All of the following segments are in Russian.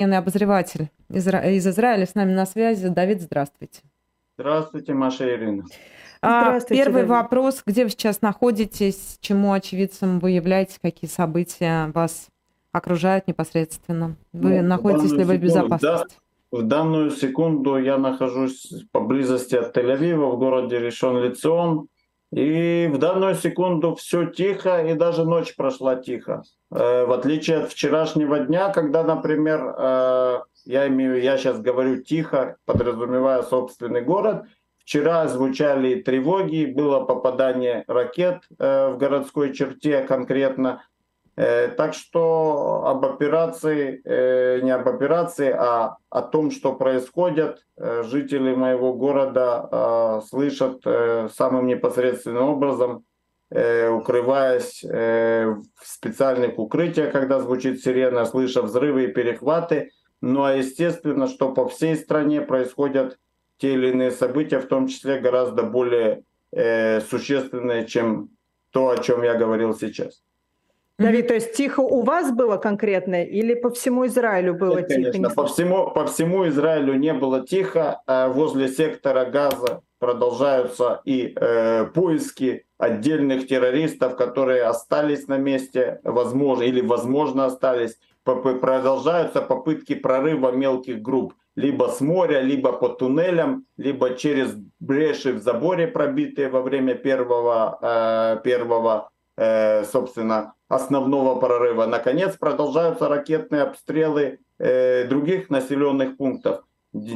военный обозреватель из, из Израиля с нами на связи. Давид, здравствуйте. Здравствуйте, Маша Ирина. А, здравствуйте, Первый Давид. вопрос. Где вы сейчас находитесь? Чему очевидцем вы являетесь? Какие события вас окружают непосредственно? Вы ну, находитесь ли вы в безопасности? Да, в данную секунду я нахожусь поблизости от Тель-Авива в городе Решон-Лицион. И в данную секунду все тихо, и даже ночь прошла тихо. Э, в отличие от вчерашнего дня, когда, например, э, я имею, я сейчас говорю тихо, подразумевая собственный город, вчера звучали тревоги, было попадание ракет э, в городской черте конкретно. Э, так что об операции, э, не об операции, а о том, что происходит, э, жители моего города слышат самым непосредственным образом, укрываясь в специальных укрытиях, когда звучит сирена, слыша взрывы и перехваты. Ну а естественно, что по всей стране происходят те или иные события, в том числе гораздо более существенные, чем то, о чем я говорил сейчас. Давид, то есть тихо у вас было конкретно или по всему Израилю было Нет, тихо? Конечно, по всему, по всему Израилю не было тихо. А возле сектора газа продолжаются и э, поиски отдельных террористов, которые остались на месте, возможно, или возможно остались. Продолжаются попытки прорыва мелких групп либо с моря, либо по туннелям, либо через бреши в заборе, пробитые во время первого, э, первого собственно, основного прорыва. Наконец, продолжаются ракетные обстрелы э, других населенных пунктов.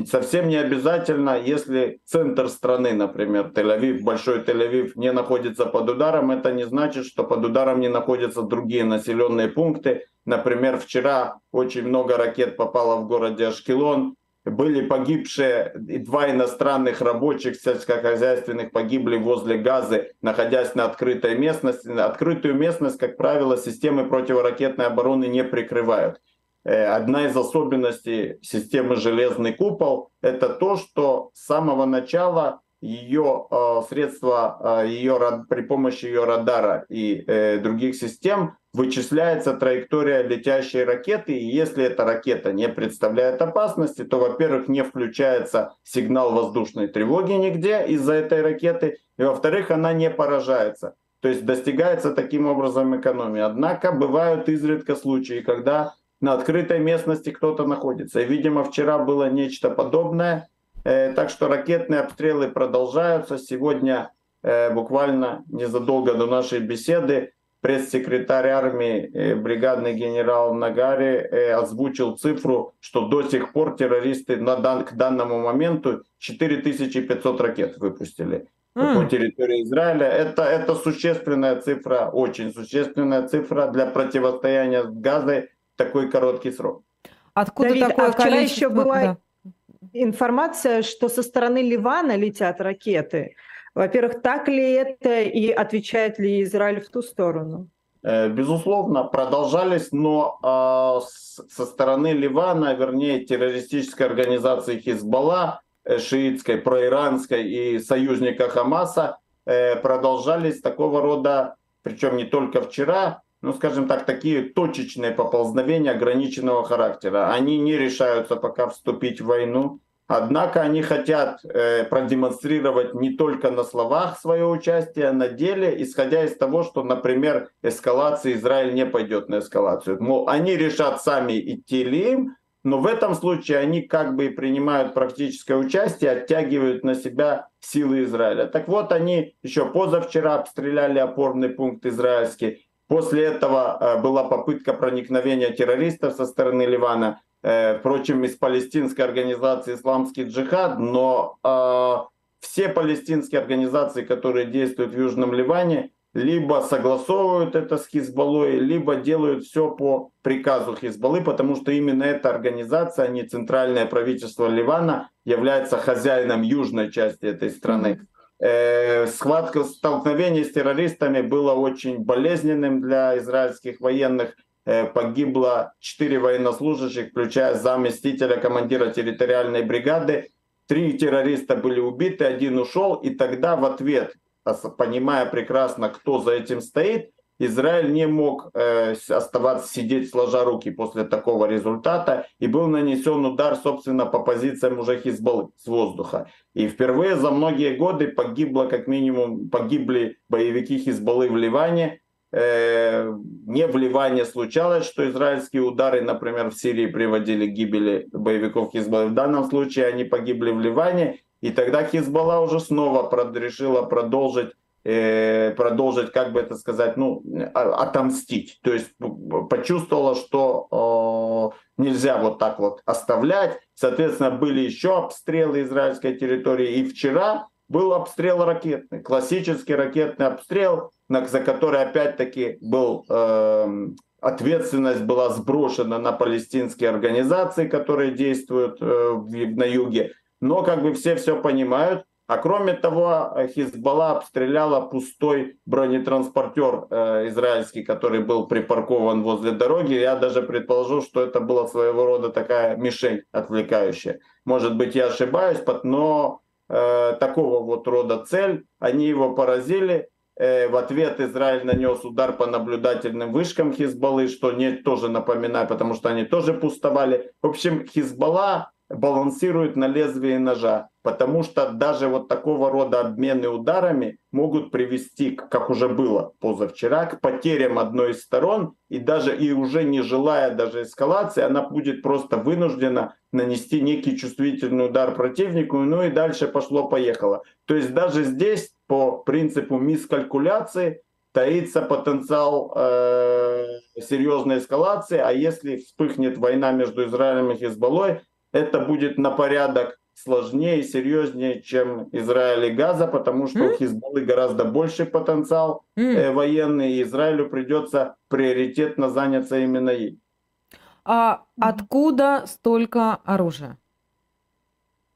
Совсем не обязательно, если центр страны, например, Тель-Авив, Большой Тель-Авив, не находится под ударом, это не значит, что под ударом не находятся другие населенные пункты. Например, вчера очень много ракет попало в городе Ашкелон, были погибшие, два иностранных рабочих сельскохозяйственных погибли возле Газы, находясь на открытой местности. Открытую местность, как правило, системы противоракетной обороны не прикрывают. Э, одна из особенностей системы «Железный купол» — это то, что с самого начала ее э, средства, э, ее, при помощи ее радара и других систем вычисляется траектория летящей ракеты, и если эта ракета не представляет опасности, то, во-первых, не включается сигнал воздушной тревоги нигде из-за этой ракеты, и, во-вторых, она не поражается. То есть достигается таким образом экономия. Однако бывают изредка случаи, когда на открытой местности кто-то находится. И, видимо, вчера было нечто подобное. Э, так что ракетные обстрелы продолжаются. Сегодня, э, буквально незадолго до нашей беседы, пресс-секретарь армии, э, бригадный генерал Нагари, озвучил цифру, что до сих пор террористы на дан, к данному моменту 4500 ракет выпустили mm. по территории Израиля. Это, это существенная цифра, очень существенная цифра для противостояния с Газой в такой короткий срок. Откуда Давид, такое а вчера количество... еще была... Да информация, что со стороны Ливана летят ракеты. Во-первых, так ли это и отвечает ли Израиль в ту сторону? Э, безусловно, продолжались, но э, со стороны Ливана, вернее, террористической организации Хизбалла, э, шиитской, проиранской и союзника Хамаса, э, продолжались такого рода, причем не только вчера, ну, скажем так, такие точечные поползновения ограниченного характера. Они не решаются пока вступить в войну. Однако они хотят э, продемонстрировать не только на словах свое участие, а на деле, исходя из того, что, например, эскалация Израиль не пойдет на эскалацию. Мол, они решат сами идти ли им, но в этом случае они как бы и принимают практическое участие, оттягивают на себя силы Израиля. Так вот, они еще позавчера обстреляли опорный пункт израильский, После этого э, была попытка проникновения террористов со стороны Ливана, впрочем, из палестинской организации «Исламский джихад», но э, все палестинские организации, которые действуют в Южном Ливане, либо согласовывают это с Хизбаллой, либо делают все по приказу Хизбаллы, потому что именно эта организация, а не центральное правительство Ливана, является хозяином южной части этой страны. Э, схватка, столкновение с террористами было очень болезненным для израильских военных. Э, погибло 4 военнослужащих, включая заместителя командира территориальной бригады. Три террориста были убиты, один ушел. И тогда в ответ, понимая прекрасно, кто за этим стоит, Израиль не мог э, оставаться сидеть сложа руки после такого результата, и был нанесен удар, собственно, по позициям уже Хизбаллы с воздуха. И впервые за многие годы погибло, как минимум, погибли боевики Хизбаллы в Ливане, не в Ливане случалось, что израильские удары, например, в Сирии приводили к гибели боевиков Хизбаллы. В данном случае они погибли в Ливане, и тогда Хизбалла уже снова решила продолжить э, продолжить, как бы это сказать, ну, отомстить. То есть почувствовала, что э, нельзя вот так вот оставлять. Соответственно, были еще обстрелы израильской территории. И вчера был обстрел ракетный, классический ракетный обстрел, за который опять-таки был э, ответственность была сброшена на палестинские организации, которые действуют э, на юге. Но как бы все все понимают. А кроме того, Хизбалла обстреляла пустой бронетранспортер э, израильский, который был припаркован возле дороги. Я даже предположу, что это была своего рода такая мишень отвлекающая. Может быть, я ошибаюсь, но Э, такого вот рода цель. Они его поразили. Э, в ответ Израиль нанес удар по наблюдательным вышкам Хизбаллы, что не тоже напоминаю, потому что они тоже пустовали. В общем, Хизбалла балансирует на лезвии ножа, потому что даже вот такого рода обмены ударами могут привести, как уже было позавчера, к потерям одной из сторон, и даже и уже не желая даже эскалации, она будет просто вынуждена нанести некий чувствительный удар противнику, ну и дальше пошло-поехало. То есть даже здесь по принципу мискалькуляции таится потенциал э, серьезной эскалации, а если вспыхнет война между Израилем и Хизбаллой, это будет на порядок сложнее и серьезнее, чем Израиль и Газа, потому что mm? у Хизбаллы гораздо больший потенциал mm. э, военный, и Израилю придется приоритетно заняться именно ей. А откуда столько оружия?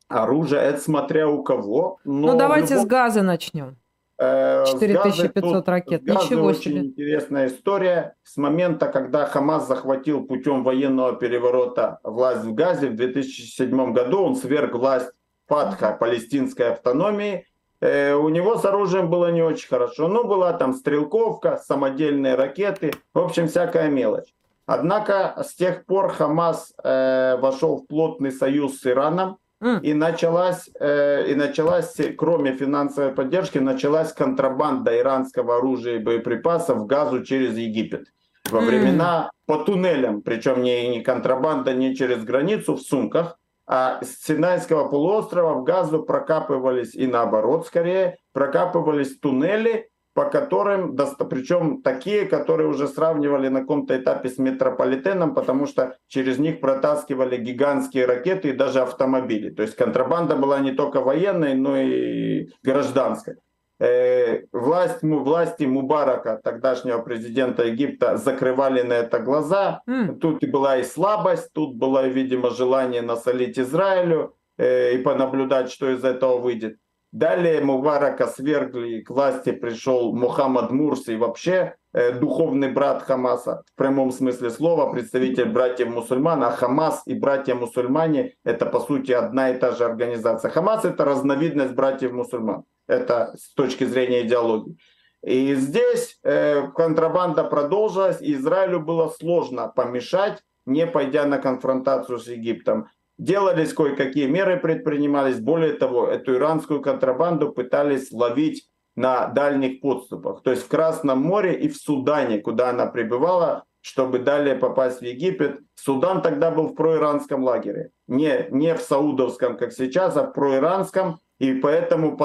Оружие, это смотря у кого. ну давайте любом... с газа начнем. 4500 э, ракет. Ничего очень себе. интересная история. С момента, когда Хамас захватил путем военного переворота власть в Газе в 2007 году, он сверг власть Фатха, палестинской автономии. Э, у него с оружием было не очень хорошо. Ну, была там стрелковка, самодельные ракеты, в общем, всякая мелочь. Однако с тех пор Хамас э, вошел в плотный союз с Ираном, и началась, э, и началась, кроме финансовой поддержки, началась контрабанда иранского оружия и боеприпасов в газу через Египет. Во времена по туннелям, причем не, не контрабанда не через границу в сумках, а с Синайского полуострова в газу прокапывались и наоборот скорее, прокапывались туннели, по которым, причем такие, которые уже сравнивали на каком-то этапе с метрополитеном, потому что через них протаскивали гигантские ракеты и даже автомобили. То есть контрабанда была не только военной, но и гражданской. Э, власть, власти Мубарака, тогдашнего президента Египта, закрывали на это глаза. Mm. Тут была и слабость, тут было, видимо, желание насолить Израилю э, и понаблюдать, что из этого выйдет. Далее Мубарака свергли, к власти пришел Мухаммад Мурси, вообще э, духовный брат Хамаса, в прямом смысле слова, представитель братьев мусульман, а Хамас и братья мусульмане это по сути одна и та же организация. Хамас это разновидность братьев мусульман, это с точки зрения идеологии. И здесь э, контрабанда продолжилась, и Израилю было сложно помешать, не пойдя на конфронтацию с Египтом. Делались кое-какие меры, предпринимались. Более того, эту иранскую контрабанду пытались ловить на дальних подступах. То есть в Красном море и в Судане, куда она прибывала, чтобы далее попасть в Египет. Судан тогда был в проиранском лагере. Не, не в саудовском, как сейчас, а в проиранском. И поэтому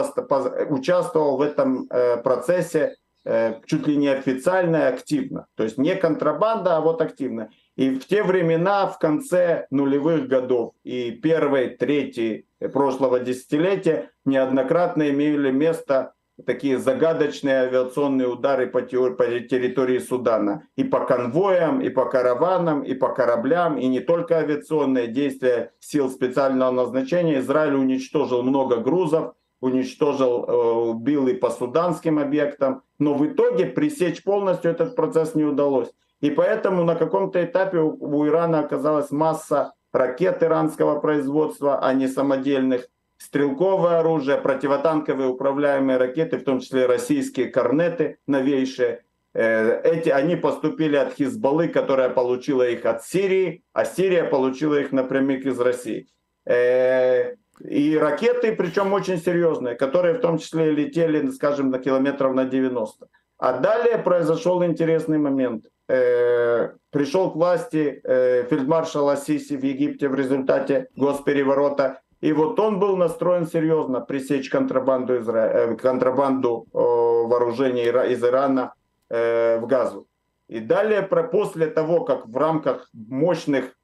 участвовал в этом э, процессе э, чуть ли не официально и активно. То есть не контрабанда, а вот активно. И в те времена, в конце нулевых годов и первой трети прошлого десятилетия неоднократно имели место такие загадочные авиационные удары по, территории Судана. И по конвоям, и по караванам, и по кораблям, и не только авиационные действия сил специального назначения. Израиль уничтожил много грузов, уничтожил, э, убил и по суданским объектам. Но в итоге пресечь полностью этот процесс не удалось. И поэтому на каком-то этапе у, у Ирана оказалась масса ракет иранского производства, а не самодельных, стрелковое оружие, противотанковые управляемые ракеты, в том числе российские корнеты новейшие. Э, эти, они поступили от Хизбаллы, которая получила их от Сирии, а Сирия получила их напрямик из России. Э, и ракеты, причем очень серьезные, которые в том числе летели, скажем, на километров на 90. А далее произошел интересный момент. Э, пришел к власти фельдмаршал Ассиси в Египте в результате госпереворота. И вот он был настроен серьезно пресечь контрабанду, Изра... контрабанду вооружений из Ирана Э, в газу. И далее, после того, как в рамках мощных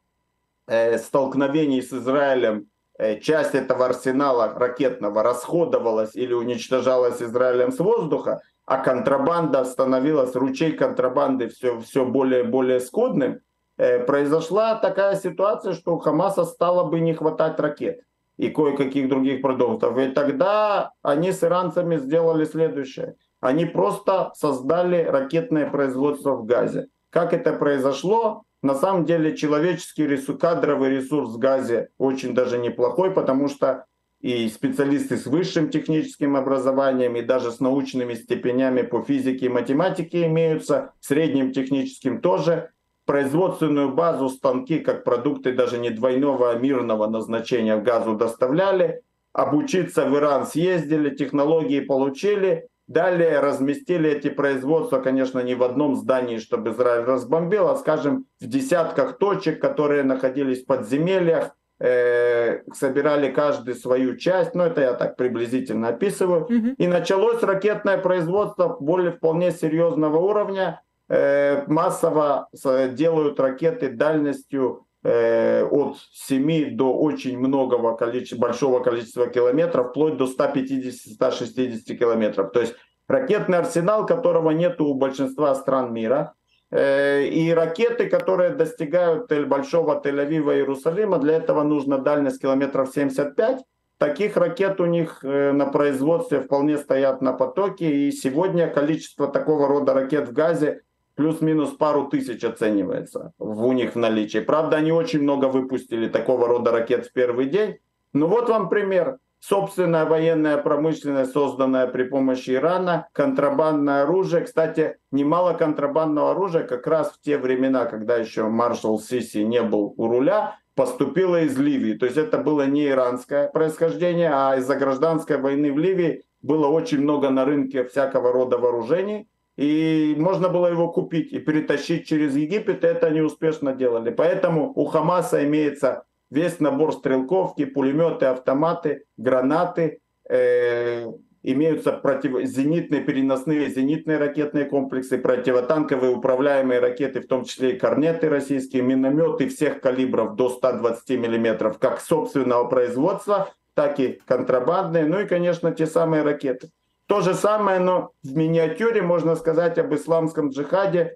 э, столкновений с Израилем э, часть этого арсенала ракетного расходовалась или уничтожалась Израилем с воздуха, а контрабанда становилась, ручей контрабанды все, все более и более скудным, произошла такая ситуация, что у Хамаса стало бы не хватать ракет и кое-каких других продуктов. И тогда они с иранцами сделали следующее – они просто создали ракетное производство в Газе. Как это произошло? На самом деле человеческий ресурс, кадровый ресурс в Газе очень даже неплохой, потому что и специалисты с высшим техническим образованием, и даже с научными степенями по физике и математике имеются, средним техническим тоже. Производственную базу, станки, как продукты даже не двойного, а мирного назначения в газу доставляли. Обучиться в Иран съездили, технологии получили, Далее разместили эти производства, конечно, не в одном здании, чтобы Израиль разбомбил, а, скажем, в десятках точек, которые находились в подземельях, э, собирали каждый свою часть, ну это я так приблизительно описываю, угу. и началось ракетное производство более вполне серьезного уровня, э, массово делают ракеты дальностью Э, от 7 до очень многого количества, большого количества километров, вплоть до 150-160 километров. То есть ракетный арсенал, которого нет у большинства стран мира. Э, и ракеты, которые достигают большого Тель-Авива и Иерусалима, для этого нужно дальность километров 75. Таких ракет у них э, на производстве вполне стоят на потоке. И сегодня количество такого рода ракет в Газе плюс-минус пару тысяч оценивается в, у них в наличии. Правда, они очень много выпустили такого рода ракет в первый день. Ну вот вам пример. Собственная военная промышленность, созданная при помощи Ирана, контрабандное оружие. Кстати, немало контрабандного оружия как раз в те времена, когда еще маршал Сиси не был у руля, поступило из Ливии. То есть это было не иранское происхождение, а из-за гражданской войны в Ливии было очень много на рынке всякого рода вооружений и можно было его купить и перетащить через Египет, и это они успешно делали. Поэтому у Хамаса имеется весь набор стрелковки, пулеметы, автоматы, гранаты, э, имеются против... зенитные, переносные зенитные ракетные комплексы, противотанковые управляемые ракеты, в том числе и корнеты российские, минометы всех калибров до 120 мм, как собственного производства, так и контрабандные, ну и, конечно, те самые ракеты. То же самое, но в миниатюре можно сказать об исламском джихаде.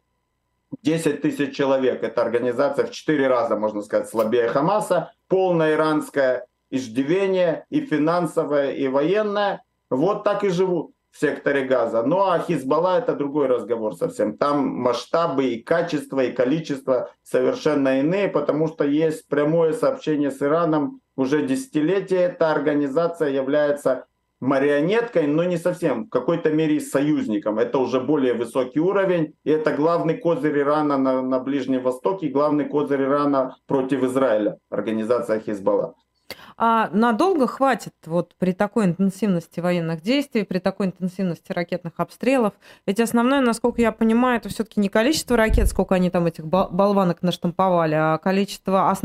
10 тысяч человек. Это организация в 4 раза, можно сказать, слабее Хамаса. Полное иранское иждивение и финансовое, и военное. Вот так и живут в секторе газа. Ну а Хизбалла это другой разговор совсем. Там масштабы и качество, и количество совершенно иные, потому что есть прямое сообщение с Ираном уже десятилетия. Эта организация является марионеткой, но не совсем, в какой-то мере союзником. Это уже более высокий уровень, и это главный козырь Ирана на, на Ближнем Востоке, главный козырь Ирана против Израиля, организация Хизбалла. А надолго хватит вот при такой интенсивности военных действий, при такой интенсивности ракетных обстрелов? Ведь основное, насколько я понимаю, это все-таки не количество ракет, сколько они там этих болванок наштамповали, а количество, а?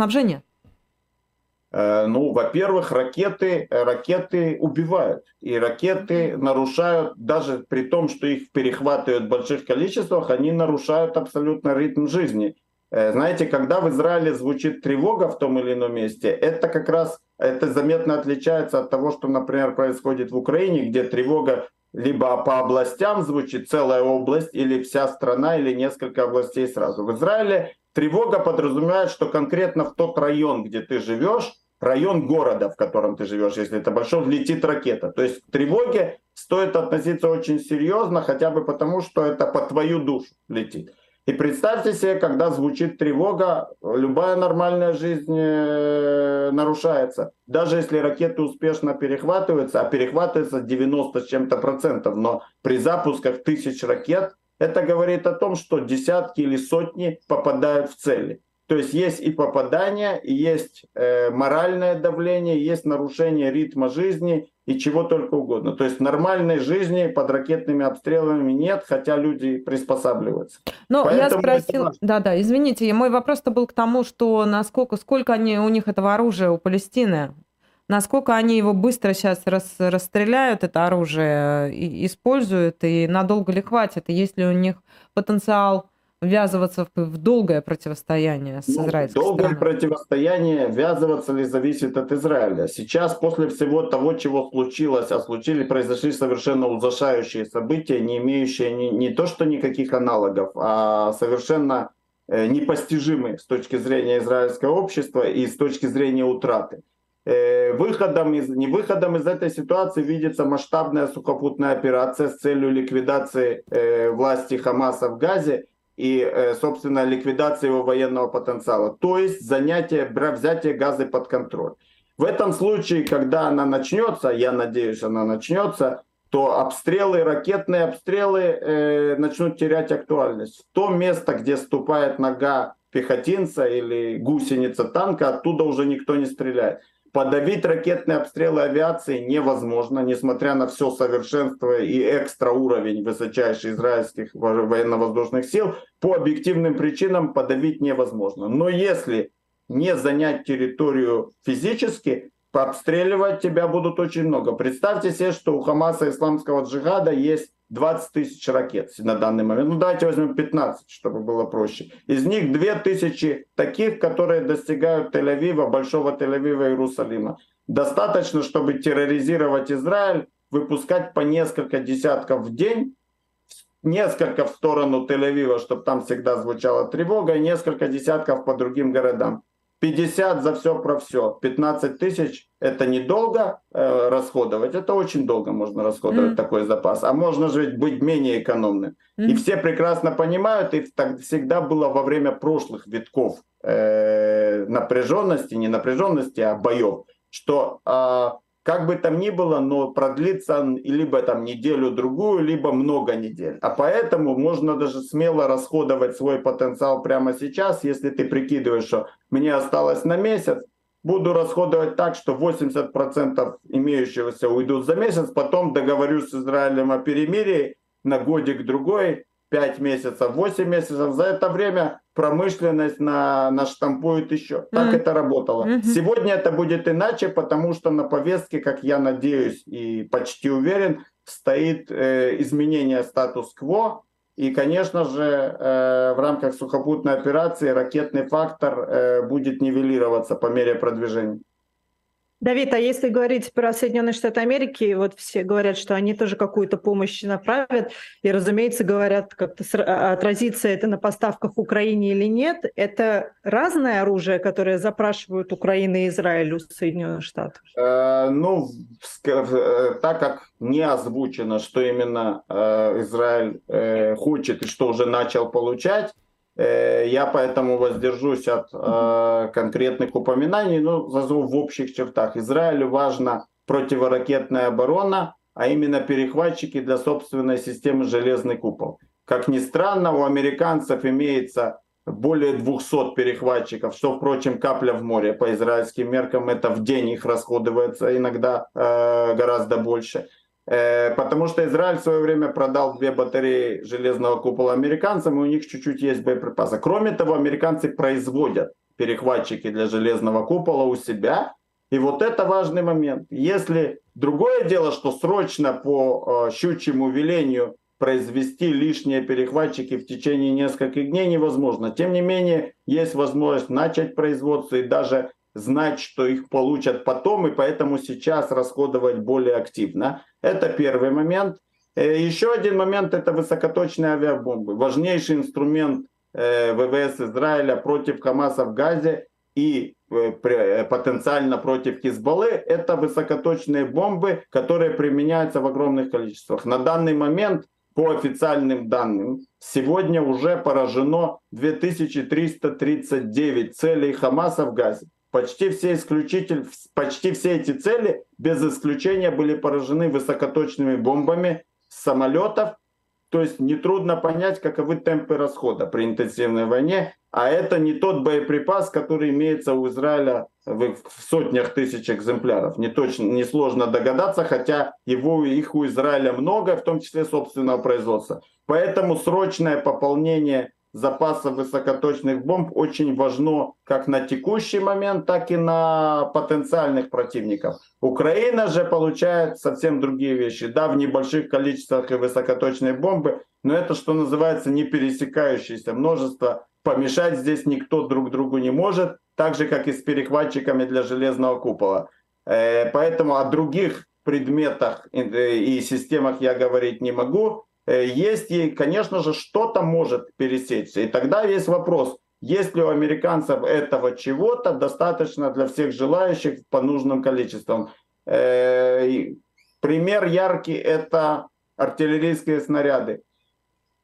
Э, ну, во-первых, ракеты, ракеты убивают. И ракеты нарушают, даже при том, что их перехватывают в больших количествах, они нарушают абсолютно ритм жизни. Э, знаете, когда в Израиле звучит тревога в том или ином месте, это как раз это заметно отличается от того, что, например, происходит в Украине, где тревога либо по областям звучит целая область, или вся страна, или несколько областей сразу. В Израиле Тревога подразумевает, что конкретно в тот район, где ты живешь, район города, в котором ты живешь, если это большой, летит ракета. То есть к тревоге стоит относиться очень серьезно, хотя бы потому, что это по твою душу летит. И представьте себе, когда звучит тревога, любая нормальная жизнь э, нарушается. Даже если ракеты успешно перехватываются, а перехватывается 90 с чем-то процентов, но при запусках тысяч ракет это говорит о том, что десятки или сотни попадают в цели. То есть есть и попадание, и есть э, моральное давление, есть нарушение ритма жизни и чего только угодно. То есть нормальной жизни под ракетными обстрелами нет, хотя люди приспосабливаются. Но Поэтому я спросил, да-да, извините, мой вопрос-то был к тому, что насколько, сколько они, у них этого оружия у Палестины, насколько они его быстро сейчас рас, расстреляют, это оружие, и, используют, и надолго ли хватит, и есть ли у них потенциал ввязываться в, в долгое противостояние с ну, израильской Долгое стороной? противостояние, ввязываться ли зависит от Израиля. Сейчас, после всего того, чего случилось, а случились, произошли совершенно ужасающие события, не имеющие ни, не то что никаких аналогов, а совершенно э, непостижимые с точки зрения израильского общества и с точки зрения утраты. Э, выходом из, не выходом из этой ситуации видится масштабная сухопутная операция с целью ликвидации э, власти Хамаса в Газе и, э, собственно, ликвидация его военного потенциала, то есть занятие, взятие газа под контроль. В этом случае, когда она начнется, я надеюсь, она начнется, то обстрелы, ракетные обстрелы э, начнут терять актуальность. То место, где ступает нога пехотинца или гусеница танка, оттуда уже никто не стреляет. Подавить ракетные обстрелы авиации невозможно, несмотря на все совершенство и экстра уровень высочайших израильских военно-воздушных сил. По объективным причинам подавить невозможно. Но если не занять территорию физически, обстреливать тебя будут очень много. Представьте себе, что у Хамаса исламского джихада есть 20 тысяч ракет на данный момент. Ну давайте возьмем 15, чтобы было проще. Из них 2000 таких, которые достигают Тель-Авива, Большого Тель-Авива и Иерусалима. Достаточно, чтобы терроризировать Израиль, выпускать по несколько десятков в день, несколько в сторону Тель-Авива, чтобы там всегда звучала тревога, и несколько десятков по другим городам. 50 за все про все. 15 тысяч это недолго э, расходовать. Это очень долго можно расходовать mm. такой запас. А можно же быть менее экономным. Mm. И все прекрасно понимают, и так всегда было во время прошлых витков э, напряженности, не напряженности, а боев, что э, как бы там ни было, но продлится либо там неделю-другую, либо много недель. А поэтому можно даже смело расходовать свой потенциал прямо сейчас, если ты прикидываешь, что мне осталось на месяц, буду расходовать так, что 80% имеющегося уйдут за месяц, потом договорюсь с Израилем о перемирии на годик-другой, 5 месяцев, 8 месяцев. За это время промышленность на, наштампует еще. Так mm. это работало. Mm-hmm. Сегодня это будет иначе, потому что на повестке, как я надеюсь и почти уверен, стоит э, изменение статус-кво. И, конечно же, э, в рамках сухопутной операции ракетный фактор э, будет нивелироваться по мере продвижения. Давид, а если говорить про Соединенные Штаты Америки, вот все говорят, что они тоже какую-то помощь направят, и, разумеется, говорят, как-то а, отразится это на поставках Украине или нет. Это разное оружие, которое запрашивают Украина и Израиль у Соединенных Штатов? Э, ну, э, так как не озвучено, что именно э, Израиль э, хочет и что уже начал получать, я поэтому воздержусь от э, конкретных упоминаний, но назову в общих чертах. Израилю важна противоракетная оборона, а именно перехватчики для собственной системы «Железный купол». Как ни странно, у американцев имеется более 200 перехватчиков, что, впрочем, капля в море. По израильским меркам это в день их расходуется иногда э, гораздо больше. Э, потому что Израиль в свое время продал две батареи железного купола американцам, и у них чуть-чуть есть боеприпасы. Кроме того, американцы производят перехватчики для железного купола у себя. И вот это важный момент. Если другое дело, что срочно по э, щучьему велению произвести лишние перехватчики в течение нескольких дней невозможно. Тем не менее, есть возможность начать производство и даже знать, что их получат потом, и поэтому сейчас расходовать более активно. Это первый момент. Э, еще один момент – это высокоточные авиабомбы. Важнейший инструмент э, ВВС Израиля против Хамаса в Газе и э, потенциально против Хизбаллы – это высокоточные бомбы, которые применяются в огромных количествах. На данный момент, по официальным данным, сегодня уже поражено 2339 целей Хамаса в Газе. Почти все, исключитель, почти все эти цели без исключения были поражены высокоточными бомбами самолетов то есть нетрудно понять, каковы темпы расхода при интенсивной войне, а это не тот боеприпас, который имеется у Израиля в, в сотнях тысяч экземпляров. Не точно, не сложно догадаться, хотя его их у Израиля много, в том числе собственного производства. Поэтому срочное пополнение запаса высокоточных бомб очень важно как на текущий момент, так и на потенциальных противников. Украина же получает совсем другие вещи. Да, в небольших количествах и высокоточные бомбы, но это, что называется, не пересекающееся множество. Помешать здесь никто друг другу не может, так же, как и с перехватчиками для железного купола. Э, поэтому о других предметах и системах я говорить не могу. Э, есть и, конечно же, что-то может пересечься. И тогда есть вопрос, есть ли у американцев этого чего-то достаточно для всех желающих по нужным количествам. Э, пример яркий – это артиллерийские снаряды.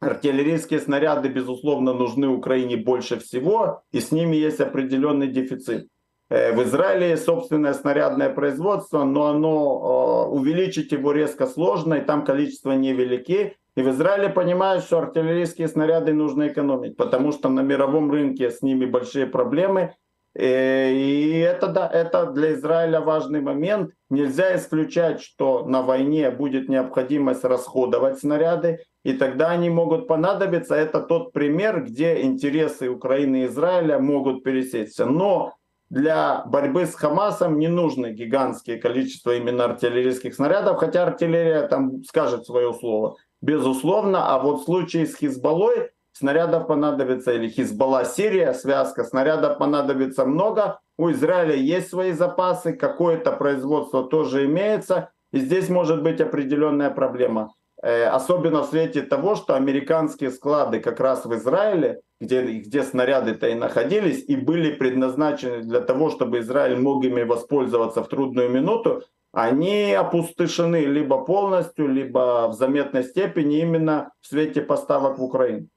Артиллерийские снаряды, безусловно, нужны Украине больше всего, и с ними есть определенный дефицит. Э, в Израиле есть собственное снарядное производство, но оно увеличить его резко сложно, и там количество невелики. И в Израиле понимают, что артиллерийские снаряды нужно экономить, потому что на мировом рынке с ними большие проблемы. Э, и это, да, это для Израиля важный момент. Нельзя исключать, что на войне будет необходимость расходовать снаряды, и тогда они могут понадобиться. Это тот пример, где интересы Украины и Израиля могут пересечься. Но для борьбы с Хамасом не нужно гигантские количество именно артиллерийских снарядов, хотя артиллерия там скажет свое слово безусловно. А вот в случае с Хизбаллой снарядов понадобится, или Хизбалла Сирия, связка снарядов понадобится много. У Израиля есть свои запасы, какое-то производство тоже имеется. И здесь может быть определенная проблема. Э, особенно в свете того, что американские склады как раз в Израиле, где, где снаряды-то и находились, и были предназначены для того, чтобы Израиль мог ими воспользоваться в трудную минуту, они опустошены либо полностью, либо в заметной степени именно в свете поставок в Украину.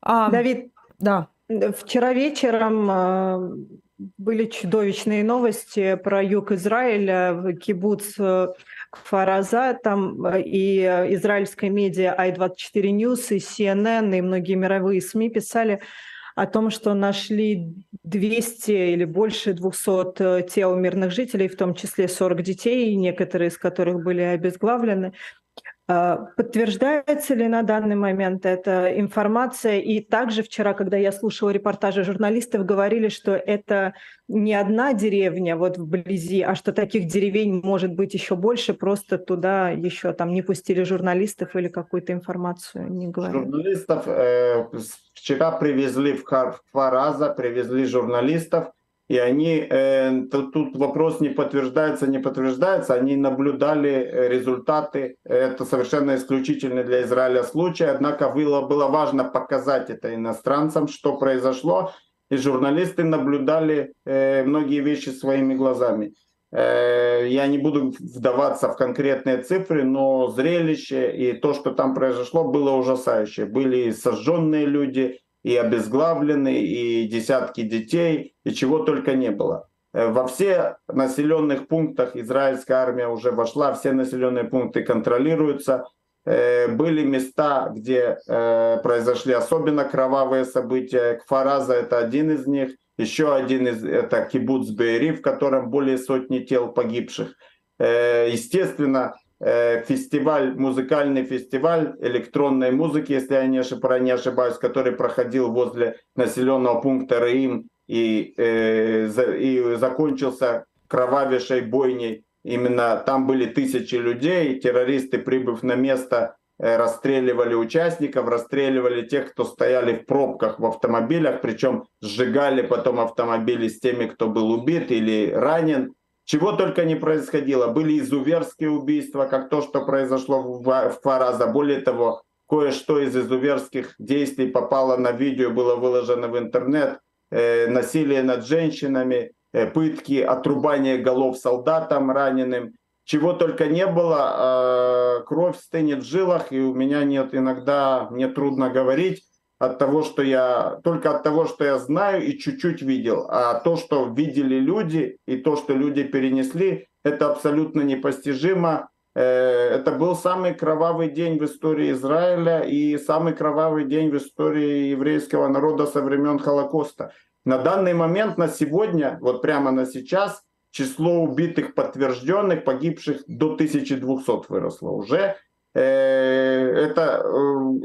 А, Давид, да. Вчера вечером а, были чудовищные новости про юг Израиля, в кибуц э, Фараза, там э, и израильская медиа i24 News, и CNN, и многие мировые СМИ писали о том, что нашли 200 или больше 200 э, тел мирных жителей, в том числе 40 детей, некоторые из которых были обезглавлены. А, подтверждается ли на данный момент эта информация? И также вчера, когда я слушала репортажи журналистов, говорили, что это не одна деревня вот вблизи, а что таких деревень может быть еще больше, просто туда еще там не пустили журналистов или какую-то информацию не говорили. Журналистов э, вчера привезли в, в два раза, привезли журналистов, и они, э, тут, вопрос не подтверждается, не подтверждается, они наблюдали э, результаты, это совершенно исключительный для Израиля случай, однако было, было важно показать это иностранцам, что произошло, и журналисты наблюдали э, многие вещи своими глазами. Я не буду вдаваться в конкретные цифры, но зрелище и то, что там произошло, было ужасающее. Были сожженные люди, и обезглавлены, и десятки детей, и чего только не было. Э, во все населенных пунктах израильская армия уже вошла, все населенные пункты контролируются. Э, были места, где э, произошли особенно кровавые события. Кфараза это один из них. Еще один из это кибуц Беери, в котором более сотни тел погибших. Естественно, фестиваль, музыкальный фестиваль электронной музыки, если я не, ошиб, не ошибаюсь, который проходил возле населенного пункта Раим и, э, и закончился кровавейшей бойней. Именно там были тысячи людей, террористы, прибыв на место, э, расстреливали участников, расстреливали тех, кто стояли в пробках в автомобилях, причем сжигали потом автомобили с теми, кто был убит или ранен. Чего только не происходило. Были изуверские убийства, как то, что произошло в Фараза. Более того, кое-что из изуверских действий попало на видео, было выложено в интернет. Э, насилие над женщинами, э, пытки, отрубание голов солдатам раненым. Чего только не было, э, кровь стынет в жилах, и у меня нет иногда, мне трудно говорить от того, что я, только от того, что я знаю и чуть-чуть видел. А то, что видели люди и то, что люди перенесли, это абсолютно непостижимо. Это был самый кровавый день в истории Израиля и самый кровавый день в истории еврейского народа со времен Холокоста. На данный момент, на сегодня, вот прямо на сейчас, число убитых подтвержденных, погибших до 1200 выросло уже. Это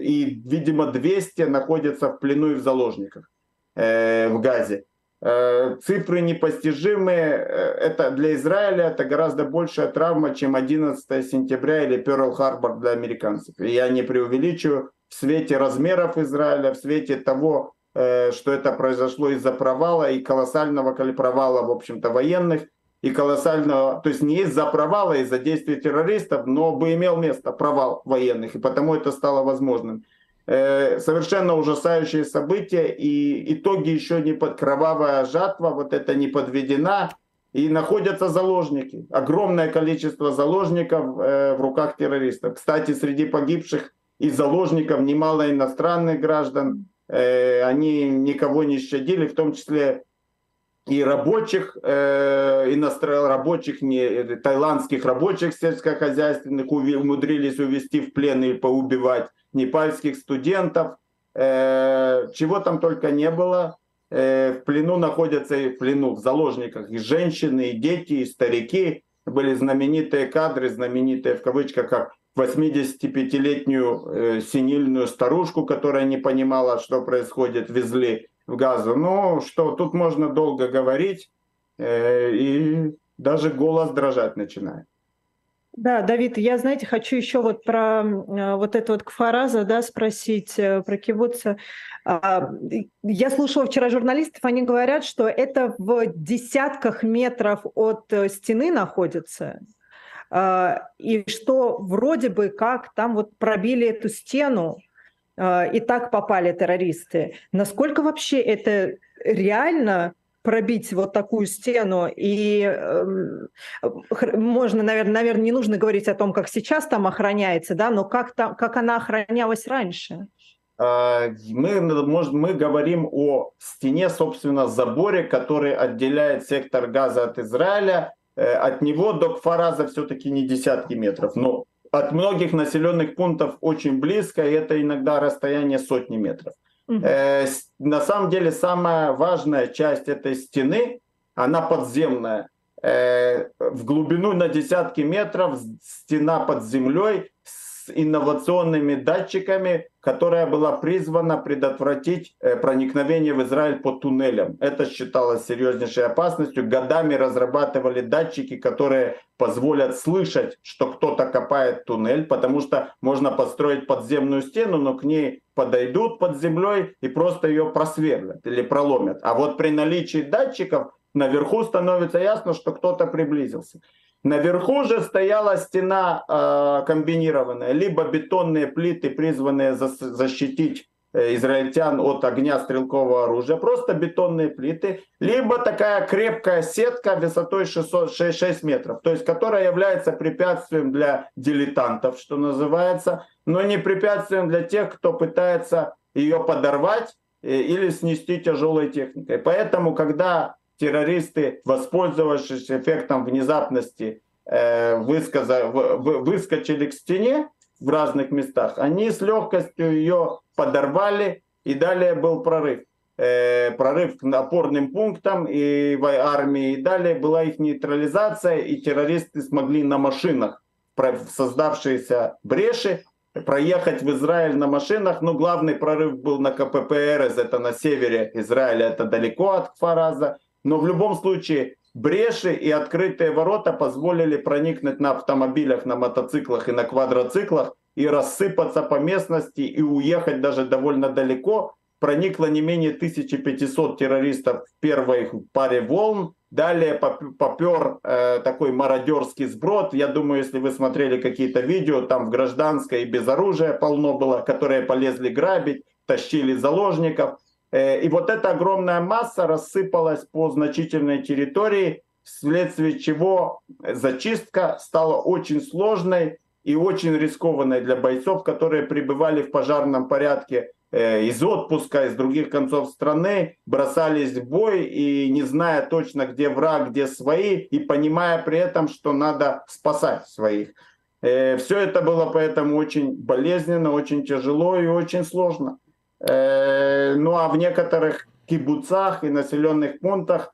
и, видимо, 200 находятся в плену и в заложниках в Газе. Э, цифры непостижимые. Э, это для Израиля это гораздо большая травма, чем 11 сентября или Перл-Харбор для американцев. И я не преувеличиваю в свете размеров Израиля, в свете того, э, что это произошло из-за провала и колоссального провала, в общем-то, военных, и колоссального, то есть не из-за провала, а из-за действий террористов, но бы имел место провал военных, и потому это стало возможным. Э, совершенно ужасающие события, и итоги еще не под кровавая жатва, вот это не подведена, и находятся заложники. Огромное количество заложников э, в руках террористов. Кстати, среди погибших и заложников немало иностранных граждан. Э, они никого не щадили, в том числе и рабочих, э, иностранных рабочих, не, таиландских рабочих сельскохозяйственных умудрились увести в плен и поубивать непальских студентов, э, чего там только не было. Э, в плену находятся и в плену, в заложниках и женщины, и дети, и старики. Были знаменитые кадры, знаменитые в кавычках, как 85-летнюю э, синильную старушку, которая не понимала, что происходит, везли в газу. Ну, что, тут можно долго говорить, э, и даже голос дрожать начинает. Да, Давид, я, знаете, хочу еще вот про э, вот это вот кфараза, да, спросить, э, про кивуца. А, я слушала вчера журналистов, они говорят, что это в десятках метров от стены находится, а, и что вроде бы как там вот пробили эту стену, и так попали террористы. Насколько вообще это реально пробить вот такую стену, и э, можно, наверное, наверное, не нужно говорить о том, как сейчас там охраняется, да, но как, там, как она охранялась раньше? А, мы, может, мы говорим о стене, собственно, заборе, который отделяет сектор газа от Израиля. Э, от него до Кфараза все-таки не десятки метров, но от многих населенных пунктов очень близко, и это иногда расстояние сотни метров. Э, на самом деле самая важная часть этой стены, она подземная. Э, в глубину на десятки метров стена под землей с инновационными датчиками, которая была призвана предотвратить э, проникновение в Израиль по туннелям. Это считалось серьезнейшей опасностью. Годами разрабатывали датчики, которые позволят слышать, что кто-то копает туннель, потому что можно построить подземную стену, но к ней подойдут под землей и просто ее просверлят или проломят. А вот при наличии датчиков наверху становится ясно, что кто-то приблизился. Наверху же стояла стена э, комбинированная, либо бетонные плиты, призванные за, защитить э, израильтян от огня стрелкового оружия, просто бетонные плиты, либо такая крепкая сетка высотой 600, 6, 6 метров, то есть которая является препятствием для дилетантов, что называется, но не препятствием для тех, кто пытается ее подорвать э, или снести тяжелой техникой. Поэтому, когда террористы, воспользовавшись эффектом внезапности, э, выскочили к стене в разных местах, они с легкостью ее подорвали, и далее был прорыв. Э, прорыв к опорным пунктам и в армии, и далее была их нейтрализация, и террористы смогли на машинах, создавшиеся бреши, проехать в Израиль на машинах, но главный прорыв был на КППРС, это на севере Израиля, это далеко от Фараза, но в любом случае бреши и открытые ворота позволили проникнуть на автомобилях, на мотоциклах и на квадроциклах и рассыпаться по местности и уехать даже довольно далеко. Проникло не менее 1500 террористов в первой паре волн. Далее попер э, такой мародерский сброд. Я думаю, если вы смотрели какие-то видео, там в гражданской и без оружия полно было, которые полезли грабить, тащили заложников. Э, и вот эта огромная масса рассыпалась по значительной территории, вследствие чего зачистка стала очень сложной и очень рискованной для бойцов, которые пребывали в пожарном порядке э, из отпуска, из других концов страны, бросались в бой и не зная точно, где враг, где свои, и понимая при этом, что надо спасать своих. Э, Все это было поэтому очень болезненно, очень тяжело и очень сложно. Э, ну а в некоторых кибуцах и населенных пунктах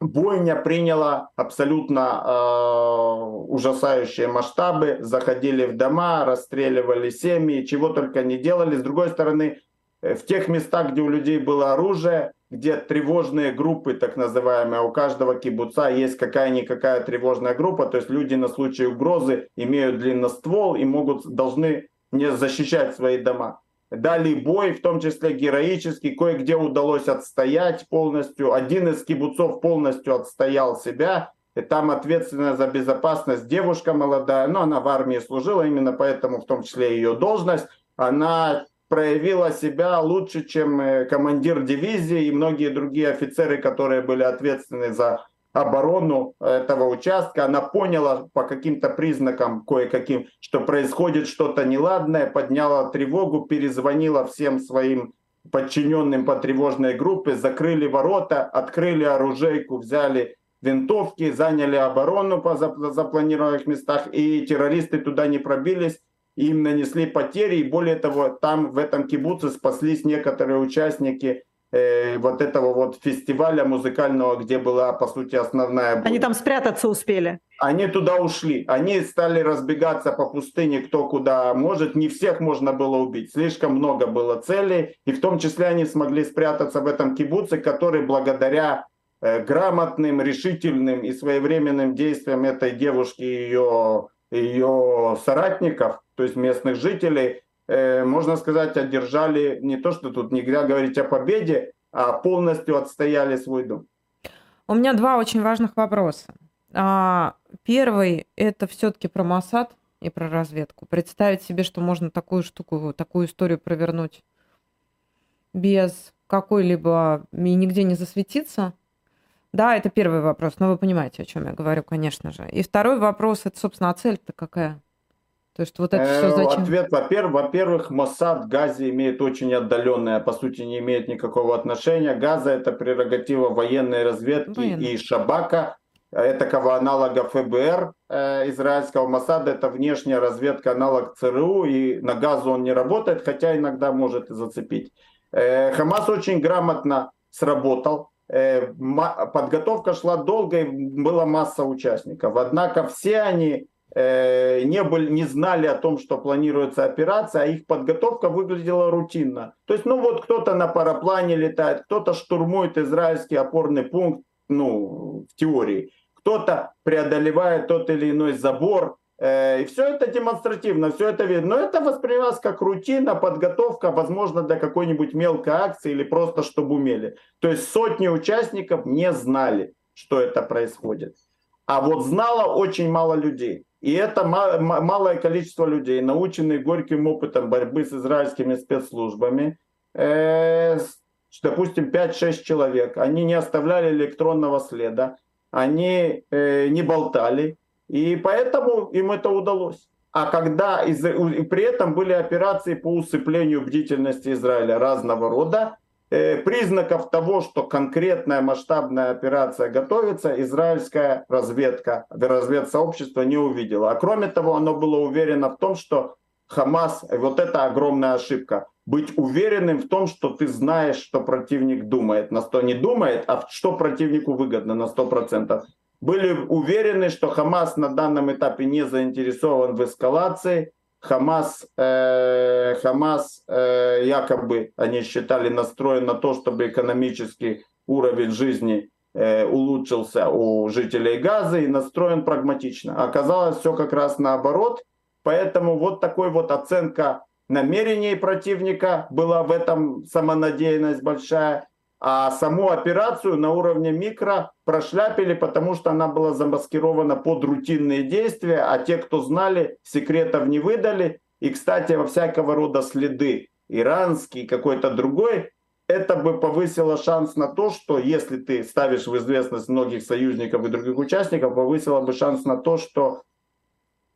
бойня приняла абсолютно э, ужасающие масштабы. Заходили в дома, расстреливали семьи, чего только не делали. С другой стороны, э, в тех местах, где у людей было оружие, где тревожные группы, так называемые, у каждого кибуца есть какая-никакая тревожная группа, то есть люди на случай угрозы имеют длинноствол и могут, должны не защищать свои дома. Дали бой, в том числе героический, кое-где удалось отстоять полностью. Один из кибуцов полностью отстоял себя, и там ответственная за безопасность девушка молодая, но она в армии служила, именно поэтому в том числе ее должность. Она проявила себя лучше, чем э, командир дивизии и многие другие офицеры, которые были ответственны за оборону этого участка. Она поняла по каким-то признакам кое-каким, что происходит что-то неладное, подняла тревогу, перезвонила всем своим подчиненным по тревожной группе, закрыли ворота, открыли оружейку, взяли винтовки, заняли оборону по запланированных местах, и террористы туда не пробились, им нанесли потери, и более того, там в этом кибуце спаслись некоторые участники э, вот этого вот фестиваля музыкального, где была, по сути, основная... Они там спрятаться успели? Они туда ушли. Они стали разбегаться по пустыне, кто куда может. Не всех можно было убить. Слишком много было целей. И в том числе они смогли спрятаться в этом кибуце, который благодаря э, грамотным, решительным и своевременным действиям этой девушки и ее, ее соратников, то есть местных жителей, можно сказать, одержали не то, что тут нельзя говорить о победе, а полностью отстояли свой дом. У меня два очень важных вопроса. А, первый – это все-таки про Масад и про разведку. Представить себе, что можно такую штуку, такую историю провернуть без какой-либо и нигде не засветиться. Да, это первый вопрос, но вы понимаете, о чем я говорю, конечно же. И второй вопрос – это, собственно, а цель-то какая? То есть вот это все э, зачем? Ответ, во-первых, во-первых, Моссад Газе имеет очень отдаленное, по сути, не имеет никакого отношения. Газа это прерогатива военной разведки Военный. и Шабака, этакого аналога ФБР э, израильского Моссада, это внешняя разведка, аналог ЦРУ, и на газу он не работает, хотя иногда может и зацепить. Э, Хамас очень грамотно сработал, э, подготовка шла долго, и была масса участников, однако все они не, были, не знали о том, что планируется операция, а их подготовка выглядела рутинно. То есть, ну вот кто-то на параплане летает, кто-то штурмует израильский опорный пункт, ну, в теории, кто-то преодолевает тот или иной забор, э, и все это демонстративно, все это видно. Но это воспринималось как рутина, подготовка, возможно, для какой-нибудь мелкой акции или просто чтобы умели. То есть сотни участников не знали, что это происходит. А вот знало очень мало людей. И это малое количество людей, наученные горьким опытом борьбы с израильскими спецслужбами, э, допустим, 5-6 человек, они не оставляли электронного следа, они э, не болтали, и поэтому им это удалось. А когда из, при этом были операции по усыплению бдительности Израиля разного рода, признаков того, что конкретная масштабная операция готовится, израильская разведка, разведсообщество не увидела. А кроме того, оно было уверено в том, что Хамас, вот это огромная ошибка, быть уверенным в том, что ты знаешь, что противник думает, на 100 не думает, а что противнику выгодно на 100%. Были уверены, что Хамас на данном этапе не заинтересован в эскалации, Хамас, э, Хамас э, якобы они считали настроен на то, чтобы экономический уровень жизни э, улучшился у жителей Газы и настроен прагматично. Оказалось все как раз наоборот. Поэтому вот такой вот оценка намерений противника была в этом самонадеянность большая. А саму операцию на уровне микро прошляпили, потому что она была замаскирована под рутинные действия, а те, кто знали, секретов не выдали. И, кстати, во всякого рода следы, иранский, какой-то другой, это бы повысило шанс на то, что если ты ставишь в известность многих союзников и других участников, повысило бы шанс на то, что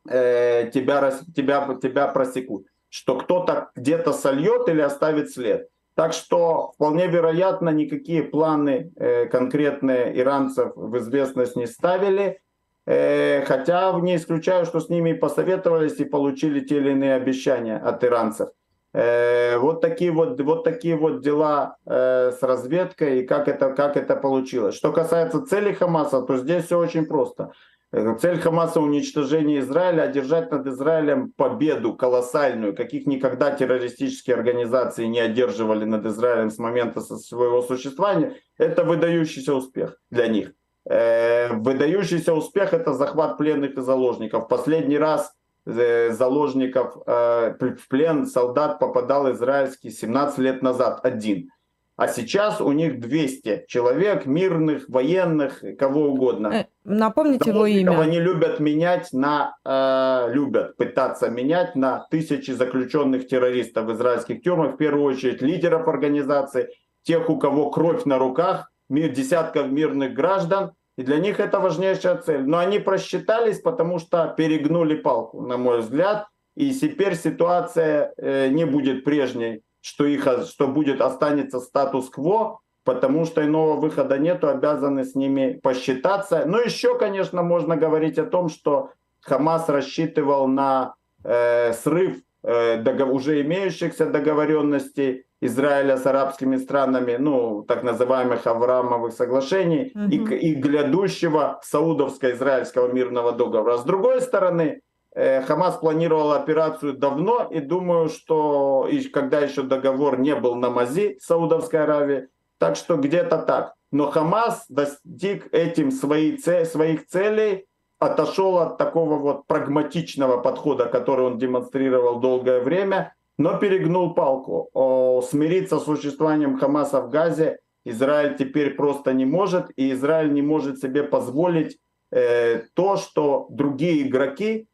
э, тебя, тебя, тебя просекут, что кто-то где-то сольет или оставит след. Так что вполне вероятно никакие планы э, конкретные иранцев в известность не ставили. э, хотя не исключаю, что с ними посоветовались и получили те или иные обещания от иранцев. Э, вот такие вот, вот такие вот дела с разведкой и как это, как это получилось. Что касается цели Хамаса, то здесь все очень просто. Э, цель Хамаса уничтожение Израиля, одержать над Израилем победу колоссальную, каких никогда террористические организации не одерживали над Израилем с момента своего существования, это выдающийся успех для них. Выдающийся успех это захват пленных и заложников. Последний раз Э, заложников э, в плен солдат попадал израильский 17 лет назад один. А сейчас у них 200 человек, мирных, военных, кого угодно. Напомните его имя. Они любят менять на, э, любят пытаться менять на тысячи заключенных террористов в израильских тюрьмах. В первую очередь лидеров организации, тех, у кого кровь на руках, мир, десятков мирных граждан, и для них это важнейшая цель. Но они просчитались, потому что перегнули палку, на мой взгляд. И теперь ситуация э, не будет прежней, что, их, что будет останется статус-кво, потому что иного выхода нету, обязаны с ними посчитаться. Но еще, конечно, можно говорить о том, что Хамас рассчитывал на э, срыв э, уже имеющихся договоренностей Израиля с арабскими странами, ну, так называемых Авраамовых соглашений угу. и, и грядущего саудовско-израильского мирного договора. С другой стороны, э, Хамас планировал операцию давно, и думаю, что и когда еще договор не был на мази Саудовской Аравии, так что где-то так. Но Хамас достиг этим свои, своих целей, отошел от такого вот прагматичного подхода, который он демонстрировал долгое время, но перегнул палку. О, смириться с существованием Хамаса в Газе Израиль теперь просто не может, и Израиль не может себе позволить э, то, что другие игроки,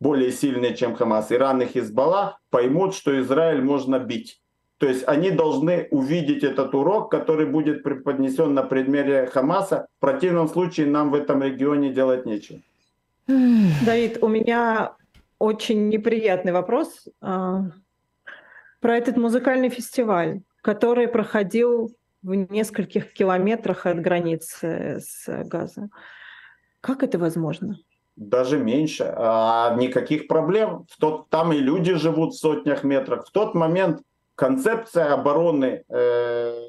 более сильные, чем Хамас, Иран и Хизбалла, поймут, что Израиль можно бить. То есть они должны увидеть этот урок, который будет преподнесен на предмере Хамаса. В противном случае нам в этом регионе делать нечего. Давид, у меня очень неприятный вопрос. А, про этот музыкальный фестиваль, который проходил в нескольких километрах от границы с Газа. Как это возможно? Даже меньше. А никаких проблем. В тот, там и люди живут в сотнях метрах. В тот момент концепция обороны э,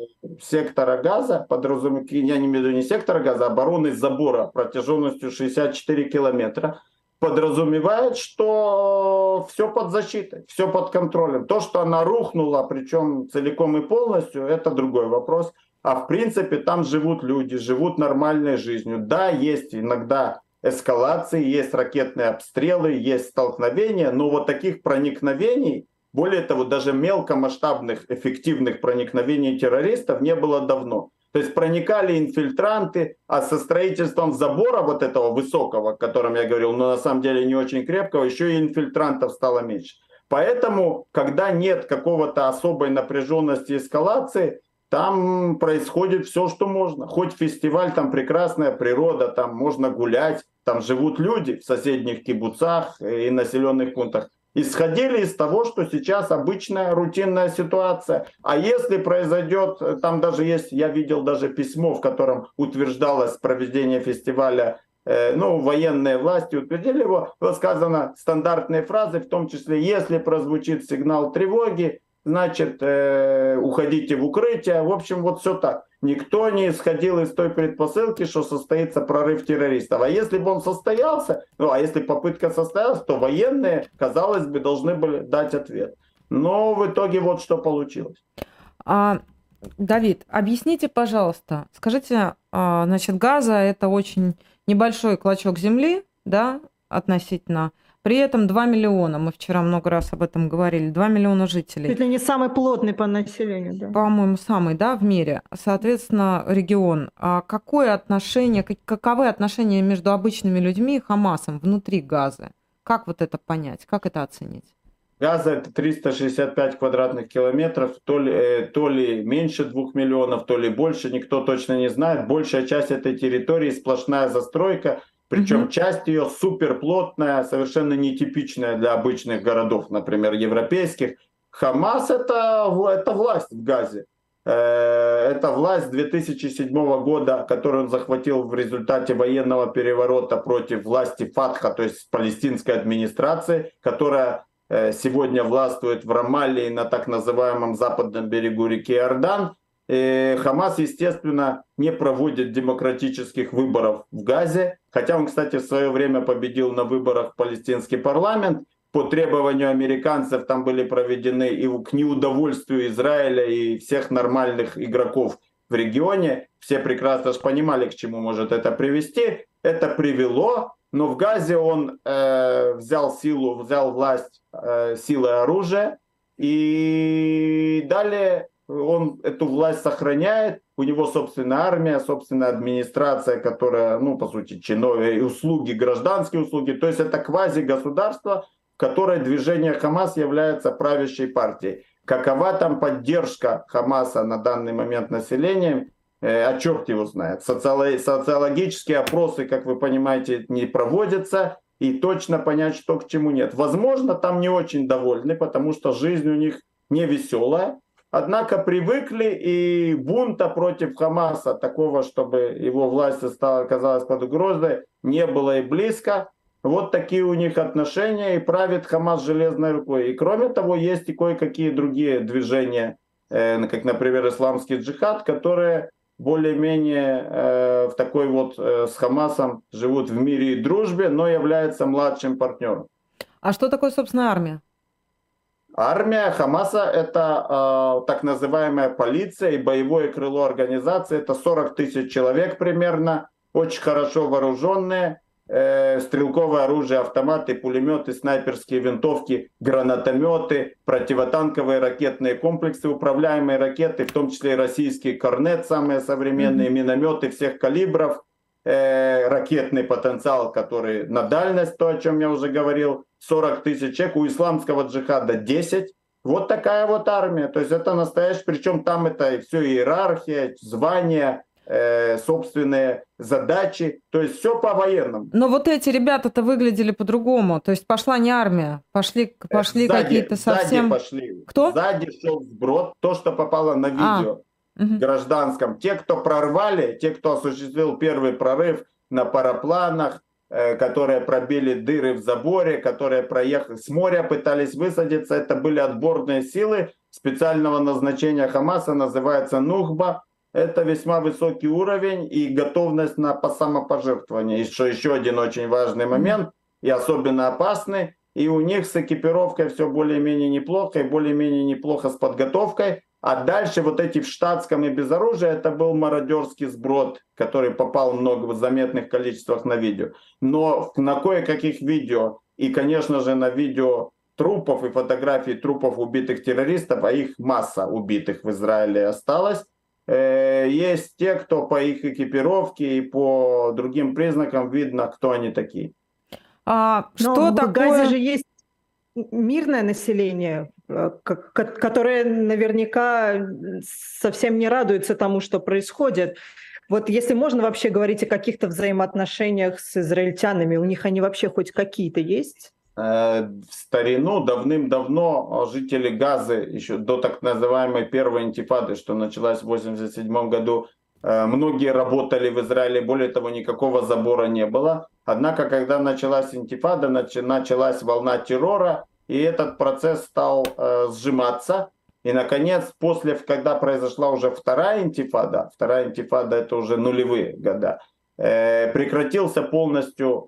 сектора газа, подразумевает, я не имею в виду не сектора газа, а обороны забора протяженностью 64 километра – подразумевает, что все под защитой, все под контролем. То, что она рухнула, причем целиком и полностью, это другой вопрос. А в принципе там живут люди, живут нормальной жизнью. Да, есть иногда эскалации, есть ракетные обстрелы, есть столкновения, но вот таких проникновений, более того, даже мелкомасштабных эффективных проникновений террористов не было давно. То есть проникали инфильтранты, а со строительством забора вот этого высокого, о котором я говорил, но на самом деле не очень крепкого, еще и инфильтрантов стало меньше. Поэтому, когда нет какого-то особой напряженности эскалации, там происходит все, что можно. Хоть фестиваль, там прекрасная природа, там можно гулять, там живут люди в соседних кибуцах и населенных пунктах исходили из того, что сейчас обычная рутинная ситуация. А если произойдет, там даже есть, я видел даже письмо, в котором утверждалось проведение фестиваля э, ну, военные власти утвердили его, было сказано стандартные фразы, в том числе, если прозвучит сигнал тревоги, значит, э, уходите в укрытие. В общем, вот все так никто не исходил из той предпосылки, что состоится прорыв террористов. А если бы он состоялся, ну а если попытка состоялась, то военные, казалось бы, должны были дать ответ. Но в итоге вот что получилось. А, Давид, объясните, пожалуйста, скажите, а, значит, Газа это очень небольшой клочок земли, да, относительно при этом 2 миллиона, мы вчера много раз об этом говорили, 2 миллиона жителей. Это не самый плотный по населению, да? По-моему, самый, да, в мире. Соответственно, регион. А какое отношение, каковы отношения между обычными людьми и Хамасом внутри Газы? Как вот это понять, как это оценить? Газа это 365 квадратных километров, то ли, э, то ли меньше 2 миллионов, то ли больше, никто точно не знает. Большая часть этой территории сплошная застройка, причем угу. часть ее суперплотная, совершенно нетипичная для обычных городов, например, европейских. Хамас это, это власть в Газе. Э, это власть 2007 года, которую он захватил в результате военного переворота против власти Фатха, то есть палестинской администрации, которая э, сегодня властвует в Рамалле на так называемом западном берегу реки Иордан. И Хамас, естественно, не проводит демократических выборов в Газе, хотя он, кстати, в свое время победил на выборах в палестинский парламент, по требованию американцев там были проведены и к неудовольствию Израиля и всех нормальных игроков в регионе. Все прекрасно же понимали, к чему может это привести. Это привело, но в Газе он э, взял силу, взял власть э, силой оружия. И далее он эту власть сохраняет. У него собственная армия, собственная администрация, которая, ну, по сути, чиновые услуги, гражданские услуги. То есть это квази-государство, в которой движение Хамас является правящей партией. Какова там поддержка Хамаса на данный момент населением, э, а черт его знает. Социолог, социологические опросы, как вы понимаете, не проводятся, и точно понять, что к чему нет. Возможно, там не очень довольны, потому что жизнь у них не веселая. Однако привыкли и бунта против Хамаса, такого, чтобы его власть стала, оказалась под угрозой, не было и близко. Вот такие у них отношения, и правит Хамас железной рукой. И кроме того, есть и кое-какие другие движения, э, как, например, исламский джихад, которые более-менее э, в такой вот э, с Хамасом живут в мире и дружбе, но являются младшим партнером. А что такое, собственно, армия? Армия Хамаса – это э, так называемая полиция и боевое крыло организации. Это 40 тысяч человек примерно, очень хорошо вооруженные, э, стрелковое оружие, автоматы, пулеметы, снайперские винтовки, гранатометы, противотанковые ракетные комплексы, управляемые ракеты, в том числе и российские «Корнет», самые современные, mm-hmm. минометы всех калибров, э, ракетный потенциал, который на дальность, то, о чем я уже говорил, 40 тысяч человек, у исламского джихада 10. Вот такая вот армия. То есть это настоящий, причем там это все иерархия, звания, э, собственные задачи, то есть все по-военному. Но вот эти ребята-то выглядели по-другому, то есть пошла не армия, пошли, э, пошли какие-то совсем... Сзади пошли. Кто? Сзади шел сброд, то, что попало на а, видео а. гражданском. Те, кто прорвали, те, кто осуществил первый прорыв на парапланах, которые пробили дыры в заборе, которые проехали с моря, пытались высадиться, это были отборные силы специального назначения Хамаса, называется Нухба, это весьма высокий уровень и готовность на самопожертвование. Что еще один очень важный момент и особенно опасный. И у них с экипировкой все более-менее неплохо и более-менее неплохо с подготовкой. А дальше вот эти в штатском и без оружия, это был мародерский сброд, который попал много в заметных количествах на видео. Но на кое-каких видео, и, конечно же, на видео трупов и фотографий трупов убитых террористов, а их масса убитых в Израиле осталось, Э, есть те, кто по их экипировке и по другим признакам видно, кто они такие. А что Но такое? В Газе же есть мирное население, э, которое наверняка совсем не радуется тому, что происходит. Вот если можно вообще говорить о каких-то взаимоотношениях с израильтянами, у них они вообще хоть какие-то есть? Э, в старину давным-давно жители Газы, еще до так называемой первой интифады, что началась в 1987 году, многие работали в Израиле, более того, никакого забора не было. Однако, когда началась интифада, началась волна террора, и этот процесс стал э, сжиматься. И, наконец, после, когда произошла уже вторая интифада, вторая интифада это уже нулевые года, прекратился полностью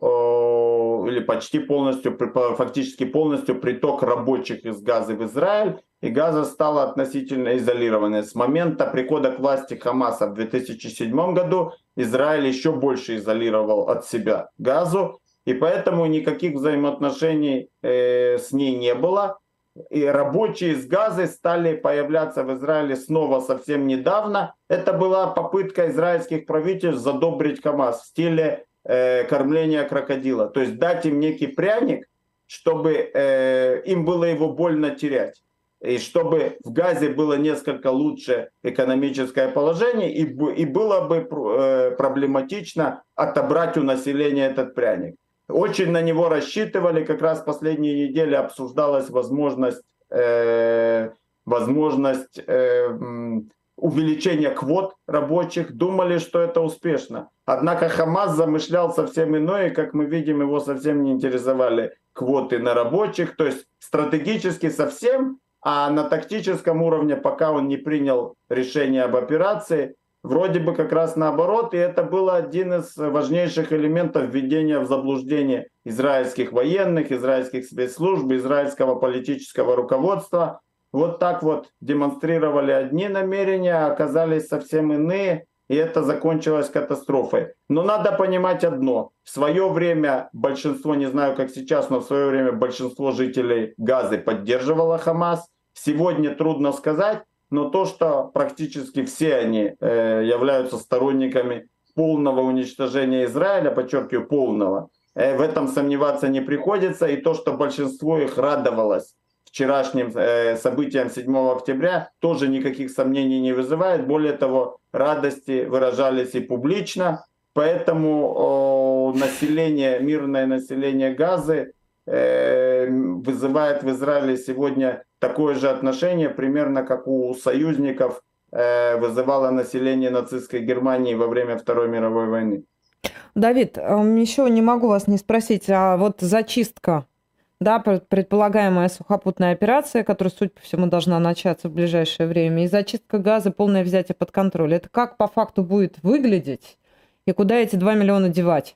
или почти полностью, фактически полностью приток рабочих из Газы в Израиль, и Газа стала относительно изолированной. С момента прихода к власти Хамаса в 2007 году Израиль еще больше изолировал от себя Газу, и поэтому никаких взаимоотношений э, с ней не было. И рабочие из Газы стали появляться в Израиле снова совсем недавно. Это была попытка израильских правительств задобрить Хамас в стиле э, кормления крокодила. То есть дать им некий пряник, чтобы э, им было его больно терять. И чтобы в Газе было несколько лучше экономическое положение, и, и было бы э, проблематично отобрать у населения этот пряник. Очень на него рассчитывали, как раз последние недели обсуждалась возможность, э, возможность э, увеличения квот рабочих, думали, что это успешно. Однако Хамас замышлял совсем иное, и, как мы видим, его совсем не интересовали квоты на рабочих, то есть стратегически совсем, а на тактическом уровне, пока он не принял решение об операции, вроде бы как раз наоборот, и это был один из важнейших элементов введения в заблуждение израильских военных, израильских спецслужб, израильского политического руководства. Вот так вот демонстрировали одни намерения, а оказались совсем иные, и это закончилось катастрофой. Но надо понимать одно. В свое время большинство, не знаю как сейчас, но в свое время большинство жителей Газы поддерживало Хамас. Сегодня трудно сказать, но то, что практически все они э, являются сторонниками полного уничтожения Израиля, подчеркиваю, полного, э, в этом сомневаться не приходится. И то, что большинство их радовалось вчерашним э, событиям 7 октября, тоже никаких сомнений не вызывает. Более того, радости выражались и публично. Поэтому э, население, мирное население Газы вызывает в Израиле сегодня такое же отношение, примерно как у союзников э, вызывало население нацистской Германии во время Второй мировой войны. Давид, еще не могу вас не спросить, а вот зачистка, да, предполагаемая сухопутная операция, которая, судя по всему, должна начаться в ближайшее время, и зачистка газа, полное взятие под контроль, это как по факту будет выглядеть и куда эти 2 миллиона девать?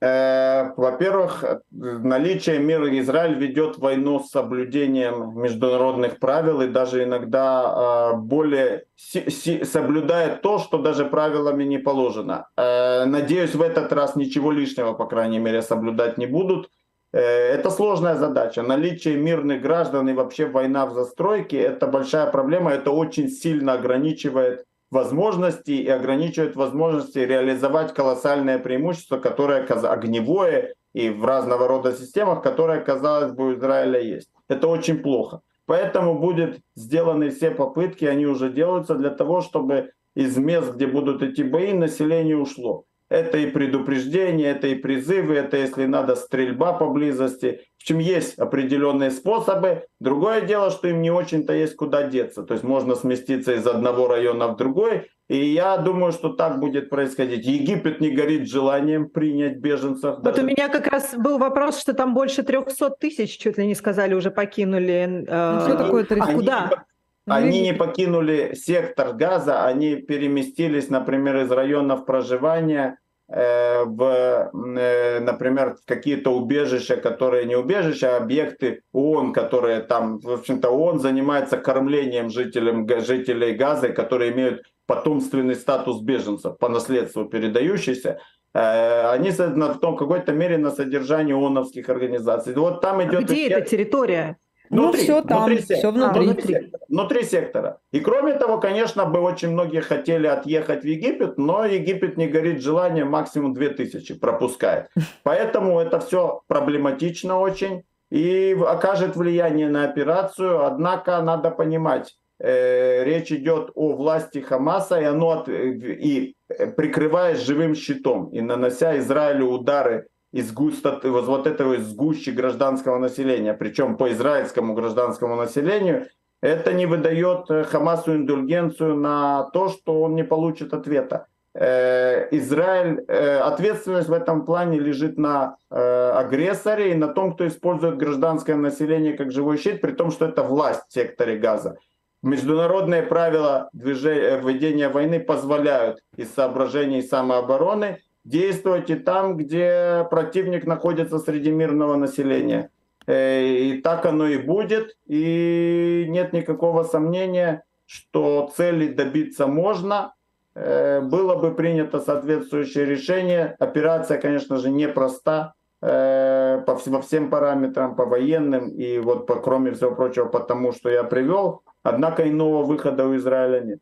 Э, во-первых, наличие мира Израиль ведет войну с соблюдением международных правил и даже иногда э, более соблюдает то, что даже правилами не положено. Э, надеюсь, в этот раз ничего лишнего, по крайней мере, соблюдать не будут. Это сложная задача. Наличие мирных граждан и вообще война в застройке – это большая проблема. Это очень сильно ограничивает возможности и ограничивает возможности реализовать колоссальное преимущество, которое огневое и в разного рода системах, которое, казалось бы, у Израиля есть. Это очень плохо. Поэтому будут сделаны все попытки, они уже делаются для того, чтобы из мест, где будут идти бои, население ушло. Это и предупреждение, это и призывы, это, если надо, стрельба поблизости. В общем, есть определенные способы. Другое дело, что им не очень-то есть куда деться. То есть можно сместиться из одного района в другой. И я думаю, что так будет происходить. Египет не горит желанием принять беженцев. Вот даже... у меня как раз был вопрос, что там больше 300 тысяч, чуть ли не сказали, уже покинули. Э, ну, что такое 300? Куда? Они не покинули сектор газа, они переместились, например, из районов проживания э, в, э, например, какие-то убежища, которые не убежища, а объекты ООН, которые там, в общем-то, ООН занимается кормлением жителям, жителей Газа, которые имеют потомственный статус беженцев, по наследству передающийся. Э, они в какой-то мере на содержании ООНовских организаций. Вот там идет... А где эта территория? Внутри, ну, все там, внутри все внутри. А, внутри, сектора, внутри сектора. И кроме того, конечно, бы очень многие хотели отъехать в Египет, но Египет не горит желанием, максимум 2000 пропускает. Поэтому это все проблематично очень и окажет влияние на операцию. Однако надо понимать, э, речь идет о власти Хамаса, и оно от, и прикрываясь живым щитом и нанося Израилю удары из густо, вот этого из гущи гражданского населения, причем по израильскому гражданскому населению, это не выдает э, Хамасу индульгенцию на то, что он не получит ответа. Э, Израиль, э, ответственность в этом плане лежит на агрессоре и на том, кто использует гражданское население как живой щит, при том, что это власть в секторе Газа. Международные правила движения, ведения войны позволяют из соображений самообороны действовать и там, где противник находится среди мирного населения. Э, и так оно и будет. И нет никакого сомнения, что цели добиться можно. Э, было бы принято соответствующее решение. Операция, конечно же, непроста э, по, всем параметрам, по военным и вот по, кроме всего прочего, потому что я привел. Однако иного выхода у Израиля нет.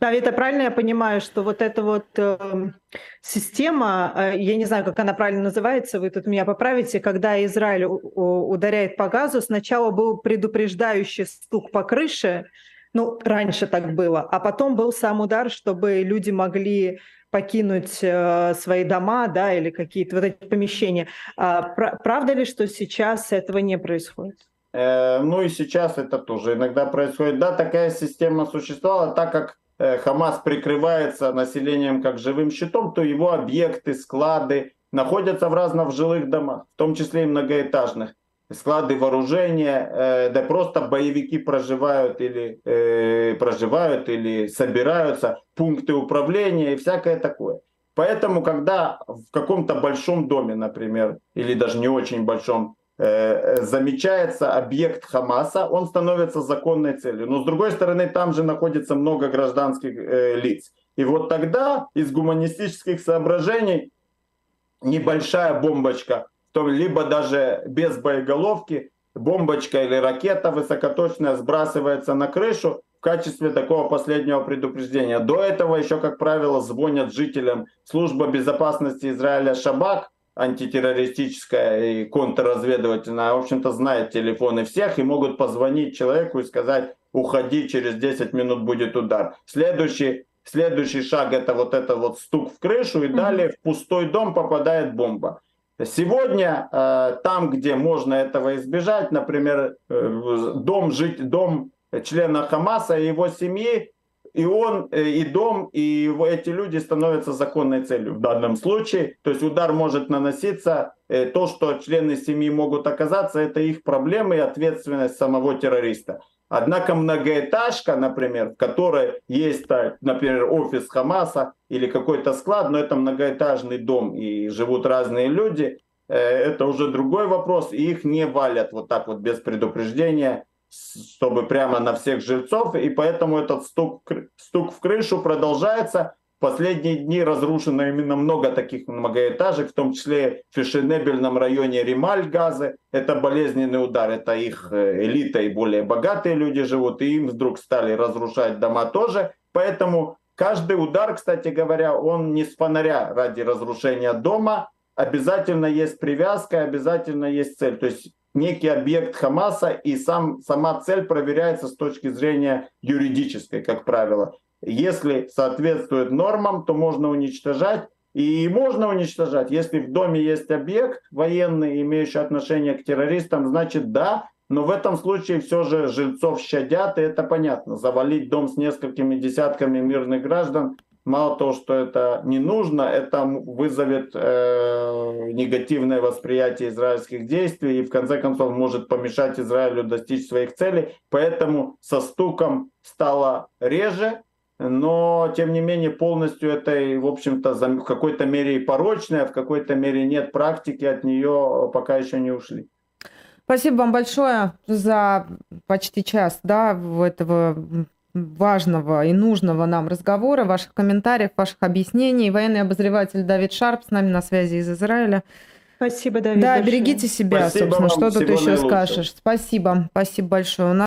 Давид, а правильно я понимаю, что вот эта вот э, система, э, я не знаю, как она правильно называется, вы тут меня поправите, когда Израиль ударяет по газу, сначала был предупреждающий стук по крыше, ну, раньше так было, а потом был сам удар, чтобы люди могли покинуть э, свои дома, да, или какие-то вот эти помещения. А, пр- правда ли, что сейчас этого не происходит? Э, ну и сейчас это тоже иногда происходит. Да, такая система существовала, так как Хамас прикрывается населением как живым щитом, то его объекты, склады находятся в разных жилых домах, в том числе и многоэтажных. Склады вооружения, э, да просто боевики проживают или проживают или собираются, пункты управления и всякое такое. Поэтому, когда в каком-то большом доме, например, или даже не очень большом, Э, замечается объект Хамаса, он становится законной целью. Но с другой стороны, там же находится много гражданских э, лиц. И вот тогда из гуманистических соображений небольшая бомбочка, то либо даже без боеголовки, бомбочка или ракета высокоточная сбрасывается на крышу в качестве такого последнего предупреждения. До этого еще, как правило, звонят жителям служба безопасности Израиля Шабак, антитеррористическая и контрразведывательная, в общем-то, знает телефоны всех и могут позвонить человеку и сказать, уходи, через 10 минут будет удар. Следующий, следующий шаг это вот это вот стук в крышу и далее в пустой дом попадает бомба. Сегодня э, там, где можно этого избежать, например, э, дом, жить, дом члена Хамаса и его семьи, и он, э, и дом, и эти люди становятся законной целью в данном случае. То есть удар может наноситься, э, то, что члены семьи могут оказаться, это их проблемы и ответственность самого террориста. Однако многоэтажка, например, в которой есть, например, офис Хамаса или какой-то склад, но это многоэтажный дом и живут разные люди, э, это уже другой вопрос, и их не валят вот так вот без предупреждения чтобы прямо на всех жильцов, и поэтому этот стук, стук в крышу продолжается. В последние дни разрушено именно много таких многоэтажек, в том числе в фешенебельном районе Рималь Газы. Это болезненный удар, это их э, элита и более богатые люди живут, и им вдруг стали разрушать дома тоже. Поэтому каждый удар, кстати говоря, он не с фонаря ради разрушения дома, обязательно есть привязка, обязательно есть цель. То есть некий объект Хамаса, и сам, сама цель проверяется с точки зрения юридической, как правило. Если соответствует нормам, то можно уничтожать. И можно уничтожать. Если в доме есть объект военный, имеющий отношение к террористам, значит да, но в этом случае все же жильцов щадят, и это понятно. Завалить дом с несколькими десятками мирных граждан мало того, что это не нужно, это вызовет э, негативное восприятие израильских действий и в конце концов может помешать Израилю достичь своих целей. Поэтому со стуком стало реже, но тем не менее полностью это, в общем-то, в какой-то мере и порочное, в какой-то мере нет практики, от нее пока еще не ушли. Спасибо вам большое за почти час да, этого важного и нужного нам разговора, ваших комментариев, ваших объяснений. Военный обозреватель Давид Шарп с нами на связи из Израиля. Спасибо, Давид. Да, большое. берегите себя, Спасибо собственно. Вам. Что тут еще наилучшего. скажешь? Спасибо. Спасибо большое.